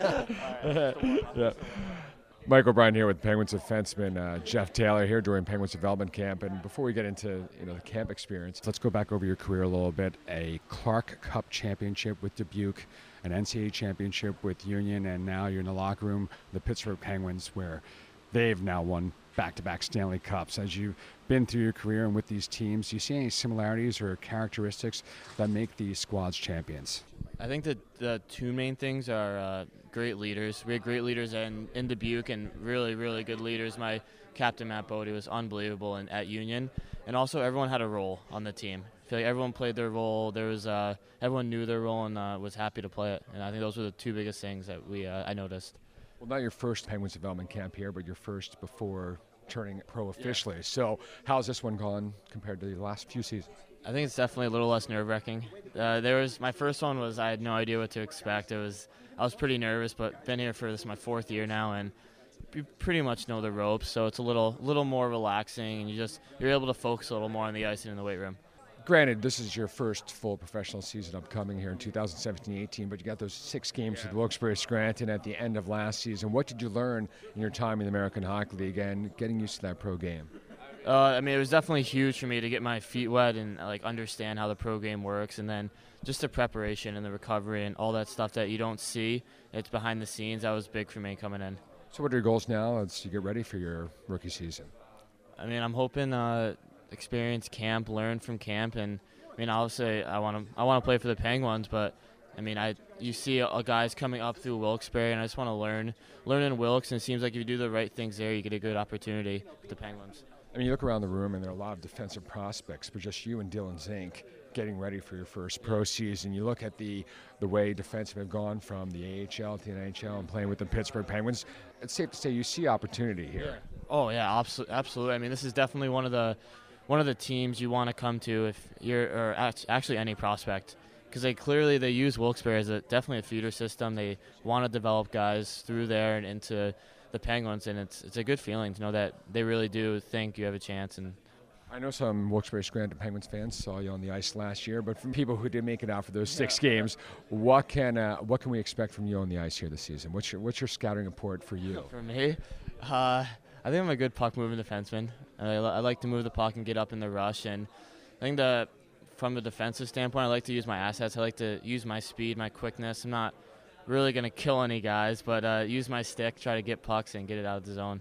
yeah. Mike O'Brien here with Penguins defenseman uh, Jeff Taylor here during Penguins development camp. And before we get into you know the camp experience, let's go back over your career a little bit. A Clark Cup championship with Dubuque, an NCAA championship with Union, and now you're in the locker room, the Pittsburgh Penguins, where they've now won back-to-back Stanley Cups. As you've been through your career and with these teams, do you see any similarities or characteristics that make these squads champions? I think that the two main things are uh, great leaders. We had great leaders in, in Dubuque and really, really good leaders. My captain, Mat Bodie, was unbelievable in, at Union. And also, everyone had a role on the team. I feel like everyone played their role. There was uh, Everyone knew their role and uh, was happy to play it. And I think those were the two biggest things that we uh, I noticed. Well, not your first Penguins development camp here, but your first before turning pro officially. Yeah. So, how's this one gone compared to the last few seasons? I think it's definitely a little less nerve wracking. Uh, there was my first one was I had no idea what to expect. It was I was pretty nervous, but been here for this my fourth year now, and you pretty much know the ropes. So it's a little little more relaxing, and you just you're able to focus a little more on the ice and in the weight room. Granted, this is your first full professional season upcoming here in 2017-18, but you got those six games yeah. with Wilkes-Barre Scranton at the end of last season. What did you learn in your time in the American Hockey League and getting used to that pro game? Uh, I mean, it was definitely huge for me to get my feet wet and like understand how the pro game works, and then just the preparation and the recovery and all that stuff that you don't see. It's behind the scenes. That was big for me coming in. So, what are your goals now as you get ready for your rookie season? I mean, I'm hoping uh, experience camp, learn from camp, and I mean, obviously, I want to I want to play for the Penguins, but I mean, I you see a, guys coming up through Wilkes-Barre, and I just want to learn learn in Wilkes, and it seems like if you do the right things there, you get a good opportunity with the Penguins. I mean, you look around the room and there are a lot of defensive prospects, but just you and Dylan Zink getting ready for your first pro season. You look at the the way defensive have gone from the AHL to the NHL and playing with the Pittsburgh Penguins. It's safe to say you see opportunity here. Oh yeah, absolutely. I mean, this is definitely one of the one of the teams you want to come to if you're or actually any prospect because they clearly they use Wilkes-Barre as a definitely a feeder system. They want to develop guys through there and into the Penguins, and it's it's a good feeling to know that they really do think you have a chance. And I know some Wilkes-Barre Scranton Penguins fans saw you on the ice last year, but from people who did make it out for those six yeah. games, what can uh, what can we expect from you on the ice here this season? What's your what's your scouting report for you? For me, uh, I think I'm a good puck moving defenseman. I, I like to move the puck and get up in the rush, and I think that from a defensive standpoint, I like to use my assets. I like to use my speed, my quickness. I'm not really going to kill any guys, but uh, use my stick, try to get pucks and get it out of the zone.